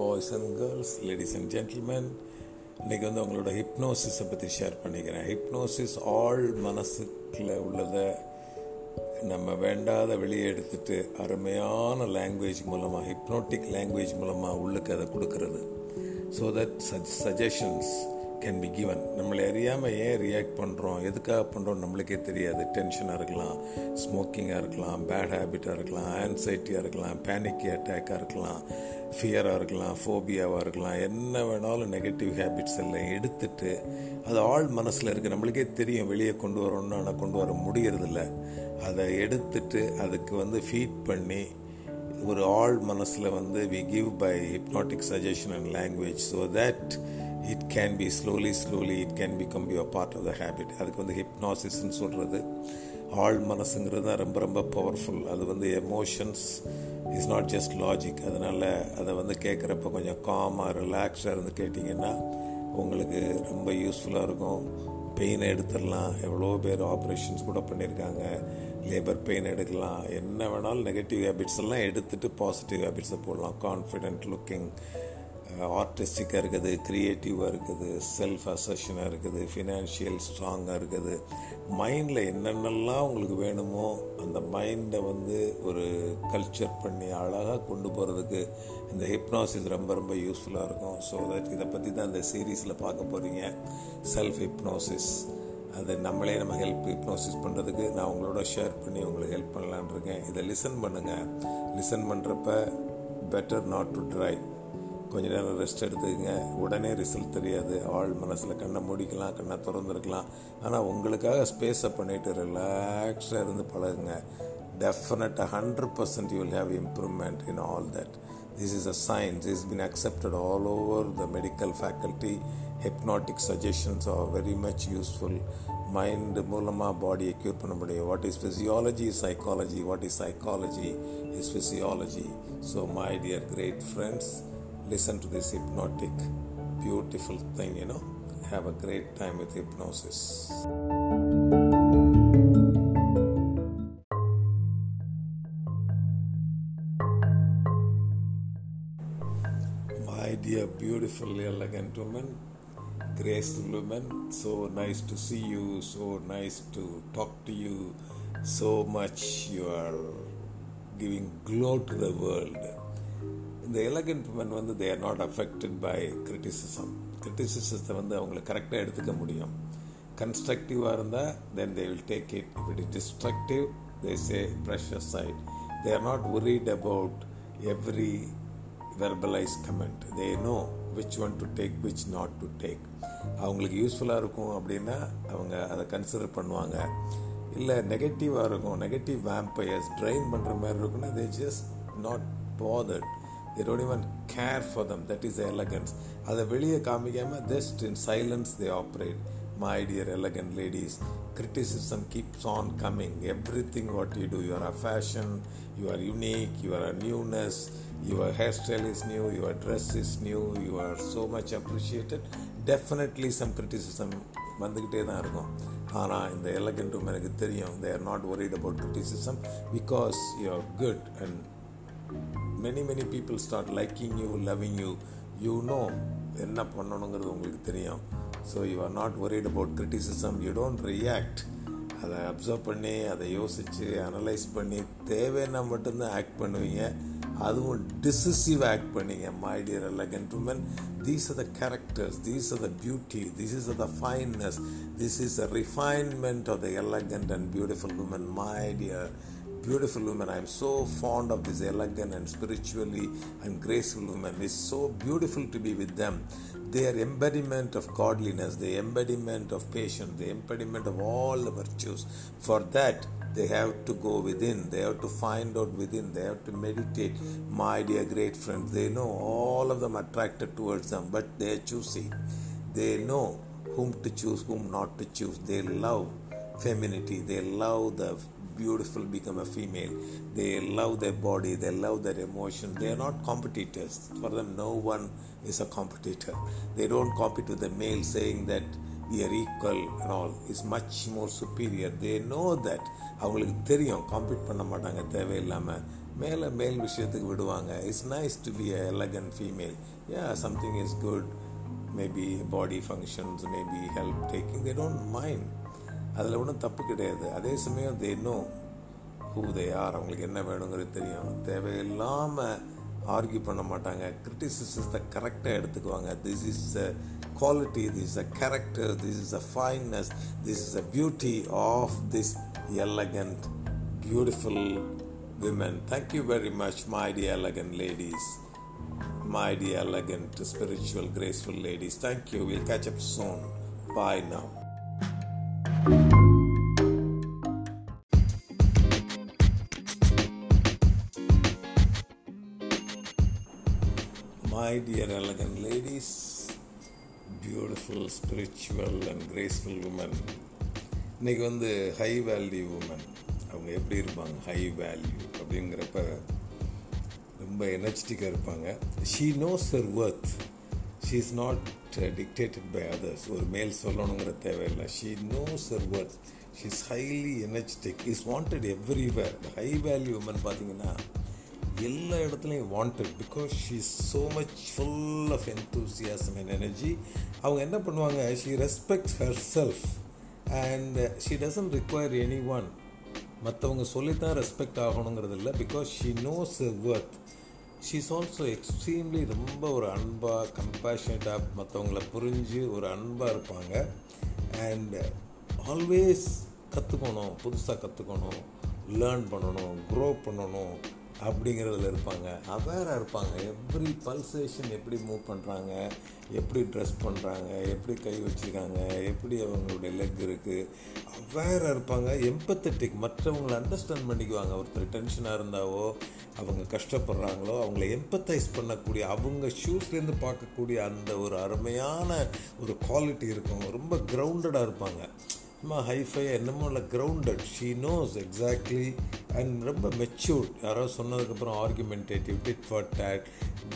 Boys and girls ladies and gentleman இன்றைக்கி வந்து உங்களோட ஹிப்னோசிஸை பற்றி ஷேர் பண்ணிக்கிறேன். ஹிப்னோசிஸ் ஆள் மனசுக்குள்ள உள்ளதை நம்ம வேண்டாத வெளியே எடுத்துட்டு அருமையான லாங்குவேஜ் மூலமாக ஹிப்னோட்டிக் லாங்குவேஜ் மூலமாக உள்ளுக்கு அதை கொடுக்கறது. So that sug suggestions can be given நம்மளை அறியாமல் ஏன் ரியாக்ட் பண்ணுறோம் எதுக்காக பண்ணுறோம் நம்மளுக்கே தெரியாது. டென்ஷனாக இருக்கலாம் ஸ்மோக்கிங்காக இருக்கலாம் பேட் ஹேபிட்டாக இருக்கலாம் ஆன்சைட்டியாக இருக்கலாம் பேனிக் அட்டாக்காக இருக்கலாம் ஃபியராக இருக்கலாம் ஃபோபியாவாக இருக்கலாம். என்ன வேணாலும் நெகட்டிவ் ஹேபிட்ஸ் எல்லாம் எடுத்துட்டு அது ஆள் மனசில் இருக்குது நம்மளுக்கே தெரியும் வெளியே கொண்டு வரணும்னு ஆனால் கொண்டு வர முடியறதில்ல. அதை எடுத்துட்டு அதுக்கு வந்து ஃபீட் பண்ணி ஒரு ஆள் மனசில் வந்து we give by hypnotic suggestion and language so that it can be slowly slowly it can become your part of the habit அதுக்கு வந்து ஹிப்னாசிஸ்ன்னு சொல்கிறது ஆள் மனசுங்கிறது தான் ரொம்ப ரொம்ப பவர்ஃபுல் அது வந்து emotions is not just logic அதனால் அதை வந்து கேட்குறப்ப கொஞ்சம் காமாக ரிலாக்ஸாக இருந்து கேட்டிங்கன்னா உங்களுக்கு ரொம்ப யூஸ்ஃபுல்லாக இருக்கும். பெயினை எடுத்துடலாம். எவ்வளோ பேர் ஆப்ரேஷன்ஸ் கூட பண்ணியிருக்காங்க லேபர் பெயின் எடுக்கலாம். என்ன வேணாலும் நெகட்டிவ் ஹேபிட்ஸ் எல்லாம் எடுத்துகிட்டு பாசிட்டிவ் ஹேபிட்ஸை போடலாம். கான்ஃபிடென்ட் லுக்கிங் ஆர்டிஸ்டிக்காக இருக்குது க்ரியேட்டிவாக இருக்குது செல்ஃப் அசஷனாக இருக்குது ஃபினான்ஷியல் ஸ்ட்ராங்காக இருக்குது. மைண்டில் என்னென்னலாம் உங்களுக்கு வேணுமோ அந்த மைண்டை வந்து ஒரு கல்ச்சர் பண்ணி அழகாக கொண்டு போகிறதுக்கு இந்த ஹிப்னோசிஸ் ரொம்ப ரொம்ப யூஸ்ஃபுல்லாக இருக்கும். ஸோ தட் இதை பற்றி தான் இந்த சீரீஸில் பார்க்க போகிறீங்க செல்ஃப் ஹிப்னோசிஸ் அது நம்மளே நம்ம ஹெல்ப் ஹிப்னோசிஸ் பண்ணுறதுக்கு நான் உங்களோட ஷேர் பண்ணி உங்களுக்கு ஹெல்ப் பண்ணலான் இருக்கேன். இதை லிசன் பண்ணுங்கள் லிசன் பண்ணுறப்ப பெட்டர் நாட் டு ட்ரை கொஞ்ச நேரம் ரெஸ்ட் எடுத்துக்கங்க. உடனே ரிசல்ட் தெரியாது. ஆள் மனசில் கண்ணை மூடிக்கலாம் கண்ணை திறந்துருக்கலாம். ஆனால் உங்களுக்காக ஸ்பேஸை பண்ணிவிட்டு ரிலாக்ஸாக இருந்து பழகுங்க. டெஃபினட்டாக hundred percent you will have improvement in all that This is a science is been accepted all over the medical faculty hypnotic suggestions are very much useful mind மூலமாக பாடியை க்யூர் பண்ண முடியும் what is physiology psychology what is psychology is physiology so my dear great friends listen to this hypnotic, beautiful thing, you know. Have a great time with A beautiful, elegant woman, graceful woman, so nice to see you, so nice to talk to you, so much you are giving glow to the world. இந்த elegant woman வந்து they are not affected by criticism கிரிட்டிசிசத்தை வந்து அவங்களுக்கு கரெக்டாக எடுத்துக்க முடியும். கன்ஸ்ட்ரக்டிவாக இருந்தால் then they will take it if it is destructive they say pressure side they are not worried about every verbalise comment they know which one to take which not to take அவங்களுக்கு யூஸ்ஃபுல்லாக இருக்கும் அப்படின்னா அவங்க அதை consider பண்ணுவாங்க இல்லை நெகட்டிவாக இருக்கும் நெகட்டிவ் வேம்பயர்ஸ் ட்ரைன் பண்ணுற மாதிரி இருக்குன்னா they just not bothered they don't even care for them that is elegance அதை வெளியே காமிக்காமல் just in silence they operate my dear elegant ladies criticism keeps on coming everything what you do your a fashion you are unique or a newness your hairstyle is new your dress is new you are so much appreciated. Definitely some criticism வந்துக்கிட்டே தான் இருக்கும். ஆனால் இந்த elegant எனக்கு தெரியும் they are not worried about criticism because you are good and many many people start liking you loving you you know என்ன பண்ணணுங்கிறது உங்களுக்கு தெரியும். So you are not worried about criticism you don't react அதை observe பண்ணி அதை யோசித்து analyse பண்ணி தேவைன்னா மட்டும்தான் ஆக்ட் பண்ணுவீங்க. அதுவும் டிசிசிவ் ஆக்ட் பண்ணீங்க my dear elegant women these are the characters these are the beauty this is the fineness this is a refinement of the elegant and beautiful women my dear beautiful women. I am so fond of this elegant and spiritually and graceful women. It's so beautiful to be with them. They are embodiment of godliness, the embodiment of patience, the embodiment of all the virtues. For that, they have to go within. They have to find out within. They have to meditate. My dear great friends, they know all of them attracted towards them, but they are choosy. They know whom to choose, whom not to choose. They love femininity. They love the beautiful become a female. They love their body, they love their emotion. They are not competitors. For them, no one is a competitor. They don't compete with the male saying that we are equal and all much more superior superior. They know அவங்களுக்கு தெரியும். Compete பண்ண மாட்டாங்க. தேவையில்லாமல் மேலே மேல் விஷயத்துக்கு விடுவாங்க. It's nice to be a elegant female yeah something is good maybe body functions maybe help taking they don't mind அதில் ஒன்றும் தப்பு கிடையாது. அதே சமயம் they know who they are அவங்களுக்கு என்ன வேணுங்கிறது தெரியும். தேவையில்லாமல் ஆர்கியூ பண்ண மாட்டாங்க. கிரிட்டிசிசத்தை கரெக்டாக எடுத்துக்குவாங்க. This is quality, this is the character, this is the fineness, this is the beauty of this elegant, beautiful women. Thank you very much, my dear elegant ladies, my dear elegant, spiritual, graceful ladies. Thank you. We'll catch up soon. Bye now. My dear elegant ladies, beautiful spiritual and graceful woman இன்றைக்கி வந்து high value woman அவங்க எப்படி இருப்பாங்க? High value அப்படிங்கிறப்ப ரொம்ப எனர்ஜெட்டிக்காக இருப்பாங்க. She knows her worth she is not dictated by others ஒரு மேல் சொல்லணுங்கிற தேவையில்லை. She knows her worth she is highly energetic is wanted everywhere high value woman பார்த்தீங்கன்னா எல்லா இடத்துலையும் wanted because she is so much full of enthusiasm and energy அவங்க என்ன பண்ணுவாங்க? She respect herself and she doesn't require anyone மற்றவங்க சொல்லித்தான் respect ஆகணுங்கிறது இல்லை. Because she knows worth she is also extremely ரொம்ப ஒரு அன்பாக கம்பேஷனேட்டாக மற்றவங்கள புரிஞ்சு ஒரு அன்பாக இருப்பாங்க. அண்ட் ஆல்வேஸ் கற்றுக்கணும் புதுசாக கற்றுக்கணும் லேர்ன் பண்ணணும் க்ரோ பண்ணணும். அப்படிங்கிறதுல இருப்பாங்க. அவேராக இருப்பாங்க. எவ்ரி பல்சேஷன் எப்படி மூவ் பண்ணுறாங்க எப்படி ட்ரெஸ் பண்ணுறாங்க எப்படி கை வச்சுருக்காங்க எப்படி அவங்களுடைய லெக் இருக்குது அவேராக இருப்பாங்க. எம்பத்தட்டிக் மற்றவங்களை அண்டர்ஸ்டாண்ட் பண்ணிக்குவாங்க. ஒருத்தர் டென்ஷனாக இருந்தாவோ அவங்க கஷ்டப்படுறாங்களோ அவங்கள எம்பத்தைஸ் பண்ணக்கூடிய அவங்க ஷூஸ்லேருந்து பார்க்கக்கூடிய அந்த ஒரு அருமையான ஒரு குவாலிட்டி இருக்கும். ரொம்ப கிரவுண்டடாக இருப்பாங்க. சும்மா ஹைஃபை என்னமோ இல்லை grounded she knows exactly and ரொம்ப மெச்சூர்ட் யாராவது சொன்னதுக்கப்புறம் ஆர்குமெண்டேட்டிவ் டிட் ஃபார் டேட்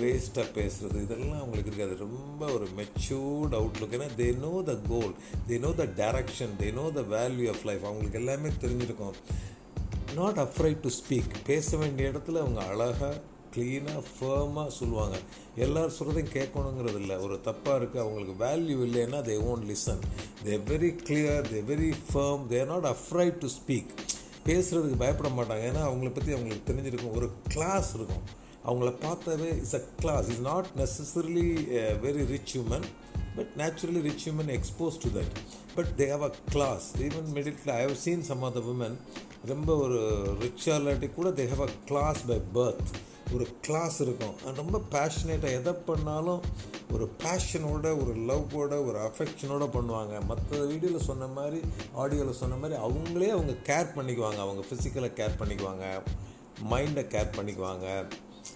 வேஸ்ட்டாக பேசுகிறது இதெல்லாம் அவங்களுக்கு இருக்காது. ரொம்ப ஒரு மெச்சூர்ட் அவுட்லுக் ஏன்னா they know the goal they know the direction they know the value of life அவங்களுக்கு எல்லாமே தெரிஞ்சிருக்கும். நாட் அஃப்ரைட் டு ஸ்பீக் பேச வேண்டிய இடத்துல அவங்க அழகாக க்ளீனாக ஃபேர்மாக சொல்லுவாங்க. எல்லோரும் சொல்கிறதையும் கேட்கணுங்கிறது இல்லை ஒரு தப்பாக இருக்குது அவங்களுக்கு வேல்யூ இல்லைன்னா they won't listen they very clear they very firm they're not afraid to speak பேசுகிறதுக்கு பயப்பட மாட்டாங்க. ஏன்னா அவங்கள பற்றி அவங்களுக்கு தெரிஞ்சிருக்கும். ஒரு கிளாஸ் இருக்கும். அவங்கள பார்த்தாவே it's a class is not necessarily very rich human but naturally rich human expose to that but they have a class even middle I have seen some of the women ரொம்ப ஒரு ரிச்சாக இல்லாட்டி கூட they have a class by birth ஒரு class இருக்கும். ரொம்ப பேஷனேட்டாக எதை பண்ணாலும் ஒரு பேஷனோட ஒரு லவ்வோட ஒரு அஃபெக்ஷனோட பண்ணுவாங்க. மற்ற வீடியோவில் சொன்ன மாதிரி ஆடியோவில் சொன்ன மாதிரி அவங்களே அவங்க கேர் பண்ணிக்குவாங்க. அவங்க ஃபிசிக்கலை கேர் பண்ணிக்குவாங்க. மைண்டை கேர் பண்ணிக்குவாங்க.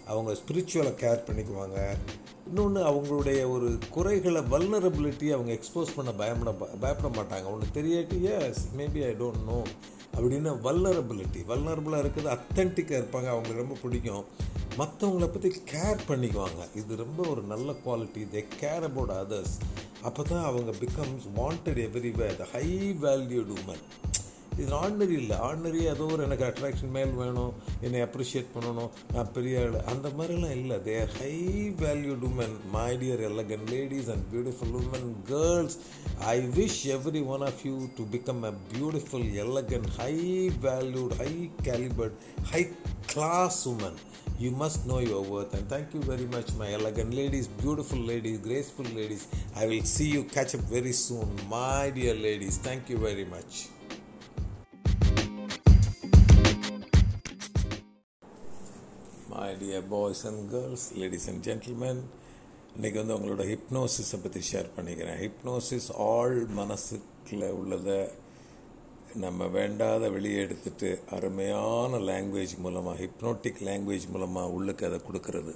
அவங்க ஸ்பிரிச்சுவலை கேர் பண்ணிக்குவாங்க. இன்னொன்று அவங்களுடைய ஒரு குறைகளை வல்னரபிலிட்டி அவங்க எக்ஸ்போஸ் பண்ண பயப்பட பயப்பட மாட்டாங்க. ஒன்று தெரியாட்டி yes maybe I don't know அப்படின்னா வல்லரபிலிட்டி வல்லரபுளாக இருக்கிறது அத்தன்டிக்காக இருப்பாங்க. அவங்களுக்கு ரொம்ப பிடிக்கும். மற்றவங்கள பற்றி கேர் பண்ணிக்குவாங்க. இது ரொம்ப ஒரு நல்ல quality they care about others அப்போ தான் அவங்க becomes wanted everywhere the high valued women இது ஆர்டினரி இல்லை. ஆர்டினரி ஏதோ ஒரு எனக்கு அட்ராக்ஷன் மேல் வேணும் என்னை அப்ரிஷியேட் பண்ணணும். நான் பெரிய ஆள். அந்த மாதிரிலாம் இல்லை. They high valued women my dear elegant ladies and beautiful women girls I wish every one of you to become a beautiful elegant high valued high calibred high class women you must know your worth and thank very much much my elegant beautiful beautiful graceful graceful ladies. I will see you catch up very soon my dear ladies. Thank you very much boys and girls ladies and ladies இன்றைக்கி வந்து உங்களோட ஹிப்னோசிஸை பற்றி share பண்ணிக்கிறேன். Hypnosis all மனசுக்குள்ள உள்ளதை நம்ம வேண்டாத வெளியே எடுத்துட்டு அருமையான லாங்குவேஜ் மூலமாக ஹிப்னோட்டிக் லாங்குவேஜ் மூலமாக உள்ளுக்கு அதை கொடுக்கறது.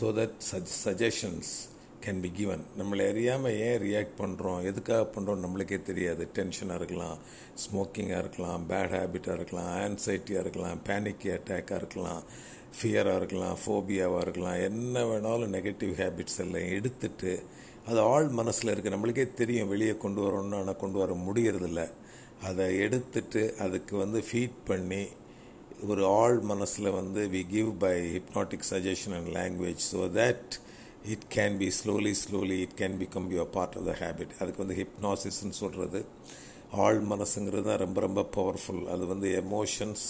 So that sug suggestions can be given நம்மளை அறியாமல் ஏன் ரியாக்ட் பண்ணுறோம் எதுக்காக பண்ணுறோம் நம்மளுக்கே தெரியாது. டென்ஷனாக இருக்கலாம். ஸ்மோக்கிங்காக இருக்கலாம். பேட் ஹேபிட்டாக இருக்கலாம். ஆன்சைட்டியாக இருக்கலாம். பேனிக் அட்டாக்காக இருக்கலாம். ஃபியராக இருக்கலாம். ஃபோபியாவாக இருக்கலாம். என்ன வேணாலும் நெகட்டிவ் ஹேபிட்ஸ் எல்லாம் எடுத்துட்டு அது ஆள் மனசில் இருக்குது நம்மளுக்கே தெரியும். வெளியே கொண்டு வரணும்னு ஆனால் கொண்டு வர முடியறதில்ல. அதை எடுத்துட்டு அதுக்கு வந்து ஃபீட் பண்ணி ஒரு ஆள் மனசில் வந்து we give by hypnotic suggestion and language so that it can be slowly slowly it can become your part of the habit அதுக்கு வந்து ஹிப்னாசிஸ்ன்னு சொல்கிறது ஆள் மனசுங்கிறது தான் ரொம்ப ரொம்ப பவர்ஃபுல் அது வந்து emotions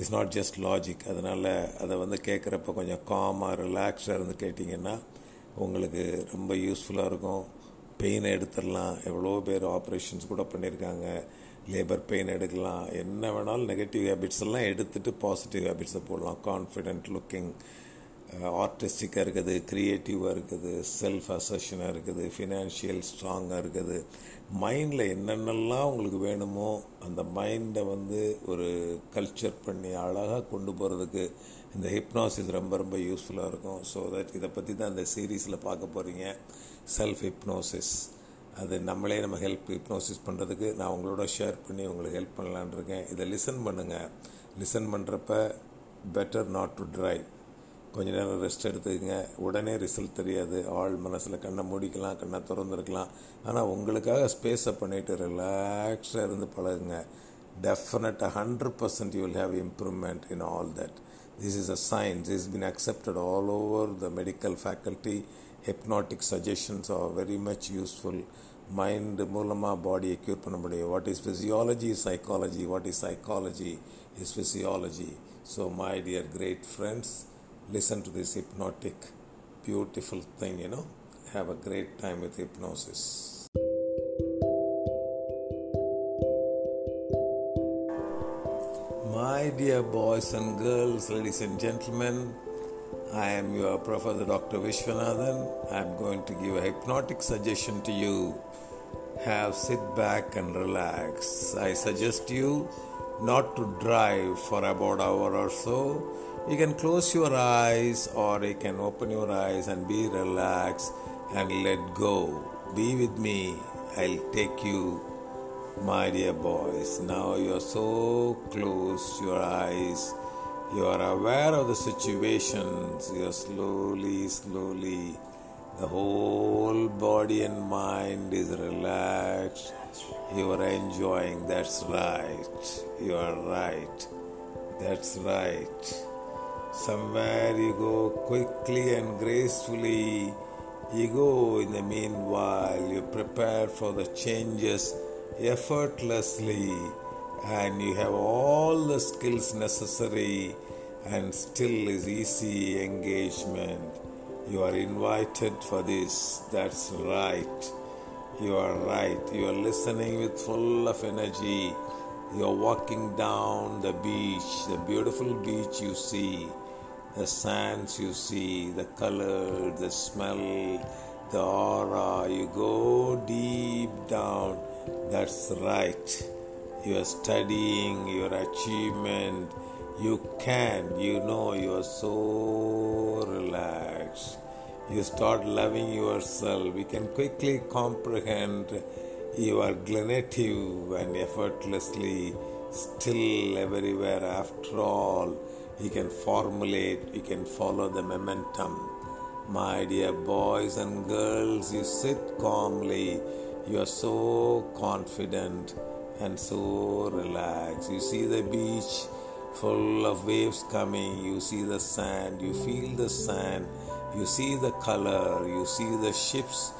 is not just logic அதனால் அதை வந்து கேட்குறப்ப கொஞ்சம் காமாக ரிலாக்ஸாக இருந்து கேட்டிங்கன்னா உங்களுக்கு ரொம்ப யூஸ்ஃபுல்லாக இருக்கும். பெயினை எடுத்துடலாம். எவ்வளோ பேர் ஆப்ரேஷன்ஸ் கூட பண்ணியிருக்காங்க லேபர் பெயின் எடுக்கலாம். என்ன வேணாலும் நெகட்டிவ் ஹேபிட்ஸ் எல்லாம் எடுத்துகிட்டு பாசிட்டிவ் ஹேபிட்ஸை போடலாம். கான்ஃபிடென்ட் லுக்கிங் ஆர்டிஸ்டிக்காக இருக்குது க்ரியேட்டிவாக இருக்குது செல்ஃப் அசஷனாக இருக்குது ஃபினான்ஷியல் ஸ்ட்ராங்காக இருக்குது. மைண்டில் என்னென்னலாம் உங்களுக்கு வேணுமோ அந்த மைண்டை வந்து ஒரு கல்ச்சர் பண்ணி அழகாக கொண்டு போகிறதுக்கு இந்த ஹிப்னாசிஸ் ரொம்ப ரொம்ப யூஸ்ஃபுல்லாக இருக்கும். ஸோ தட் இதை பற்றி தான் அந்த சீரீஸில் பார்க்க போகிறீங்க செல்ஃப் ஹிப்னோசிஸ் அது நம்மளே நம்ம ஹெல்ப் ஹிப்னோசிஸ் பண்ணுறதுக்கு நான் உங்களோட ஷேர் பண்ணி உங்களுக்கு ஹெல்ப் பண்ணலான் இருக்கேன். இதை லிசன் பண்ணுங்கள் லிசன் பண்ணுறப்ப பெட்டர் நாட் டு ட்ரைவ் கொஞ்ச நேரம் ரெஸ்ட் எடுத்துக்கங்க. உடனே ரிசல்ட் தெரியாது. ஆள் மனசில் கண்ணை மூடிக்கலாம் கண்ணை திறந்துருக்கலாம். ஆனால் உங்களுக்காக ஸ்பேஸை பண்ணிவிட்டு ரிலாக்ஸாக இருந்து பழகுங்க. டெஃபினட்டாக hundred percent you will have improvement in all that this is a science is been accepted all over the medical faculty hypnotic suggestions are very much useful mind மூலமாக பாடியை க்யூர் பண்ண முடியும். What is physiology is psychology what is psychology is physiology so my dear great friends listen to this hypnotic, beautiful thing, you know. Have a great time with hypnosis. My dear boys and girls, ladies and gentlemen, I am your Professor Dr. Vishwanathan. I am going to give a hypnotic suggestion to you. Have sit back and relax. I suggest you not to drive for about hour or so you can close your eyes or you can open your eyes and be relaxed and let go. Be with me. I'll take you, my dear boys. Now you're so close your eyes. You are aware of the situations. You're slowly, slowly. The whole body and mind is relaxed. You are enjoying. That's right. You are right. That's right. Somewhere you go quickly and gracefully. You go in the meanwhile, you prepare for the changes effortlessly, and you have all the skills necessary, and still is easy engagement. You are invited for this. That's right. You are right. You are listening with full of energy. You are walking down the beach, the beautiful beach you see the sands you see, the color, the smell, the aura. You go deep down. That's right. You are studying your achievement. You can, you know, you are so relaxed. You start loving yourself. You can quickly comprehend you are glenative and effortlessly still everywhere after all you can formulate, you can follow the momentum. My dear boys and girls, you sit calmly, you are so confident and so relaxed. You see the beach full of waves coming, you see the sand, you feel the sand, you see the color, you see the ships.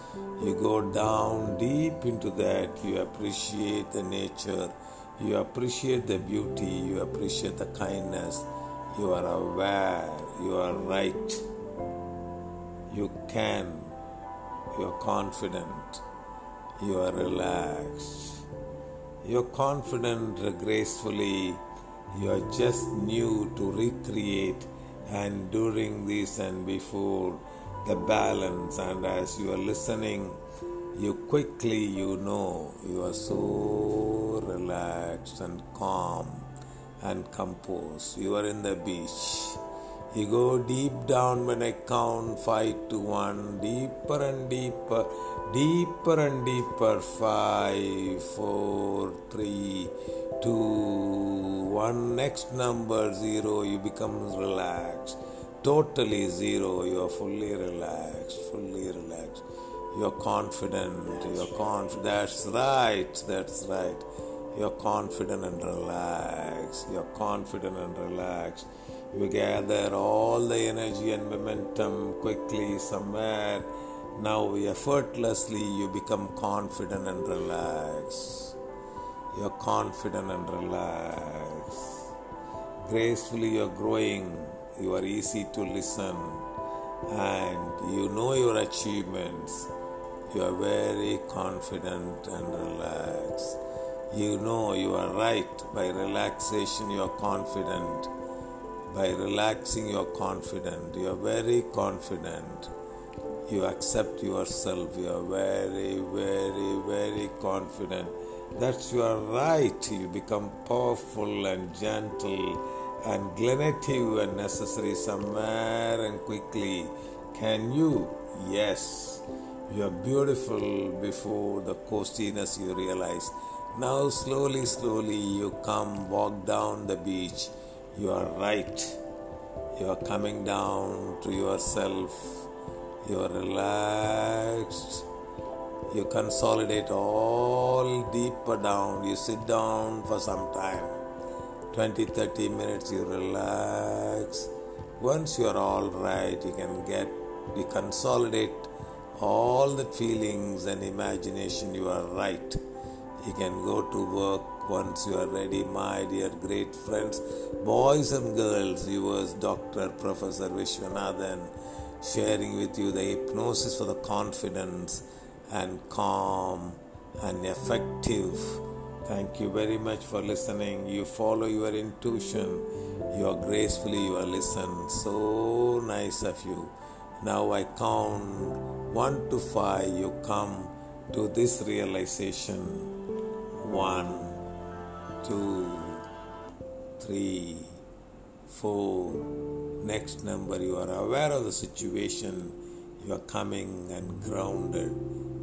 You go down deep into that, you appreciate the nature, you appreciate the beauty, you appreciate the kindness you are aware, you are right, you can, you are confident, you are relaxed, you are confident gracefully, you are just new to recreate and during this and before the balance. And as you are listening you quickly you know you are so relaxed and calm and compose. You are in the beach. You go deep down when I count five to one, deeper and deeper, deeper and deeper. Five, four, three, two, one. Next number zero, you become relaxed. Totally zero, you are fully relaxed, fully relaxed. You're confident. You're confident. That's right. That's right. You're confident and relaxed. You're confident and relaxed. You gather all the energy and momentum quickly somewhere. Now, effortlessly, you become confident and relaxed. You're confident and relaxed. Gracefully, you're growing. You are easy to listen. And you know your achievements. You are very confident and relaxed. You know you are right. By relaxation, you are confident. By relaxing, you are confident. You are very confident. You accept yourself. You are very, very, very confident. That's you are right. You become powerful and gentle and glenative and necessary somewhere and quickly. Can you? Yes. You are beautiful before the costiness you realize. Now, slowly, slowly, you come, walk down the beach. You are right. You are coming down to yourself. You are relaxed. You consolidate all deeper down. You sit down for some time 20 30 minutes. You relax. Once you are all right, you can get, you consolidate all the feelings and imagination. You are right. You can go to work once you are ready, my dear great friends, boys and girls. You Yours, Dr. Professor Vishwanathan, sharing with you the hypnosis for the confidence and calm and effective. Thank you very much for listening. You follow your intuition. You are gracefully, you are listened. So nice of you. Now I count one to five. You come to this realization. One, two, three, four. Next number, you are aware of the situation. You are coming and grounded.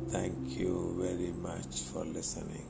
Thank you very much for listening.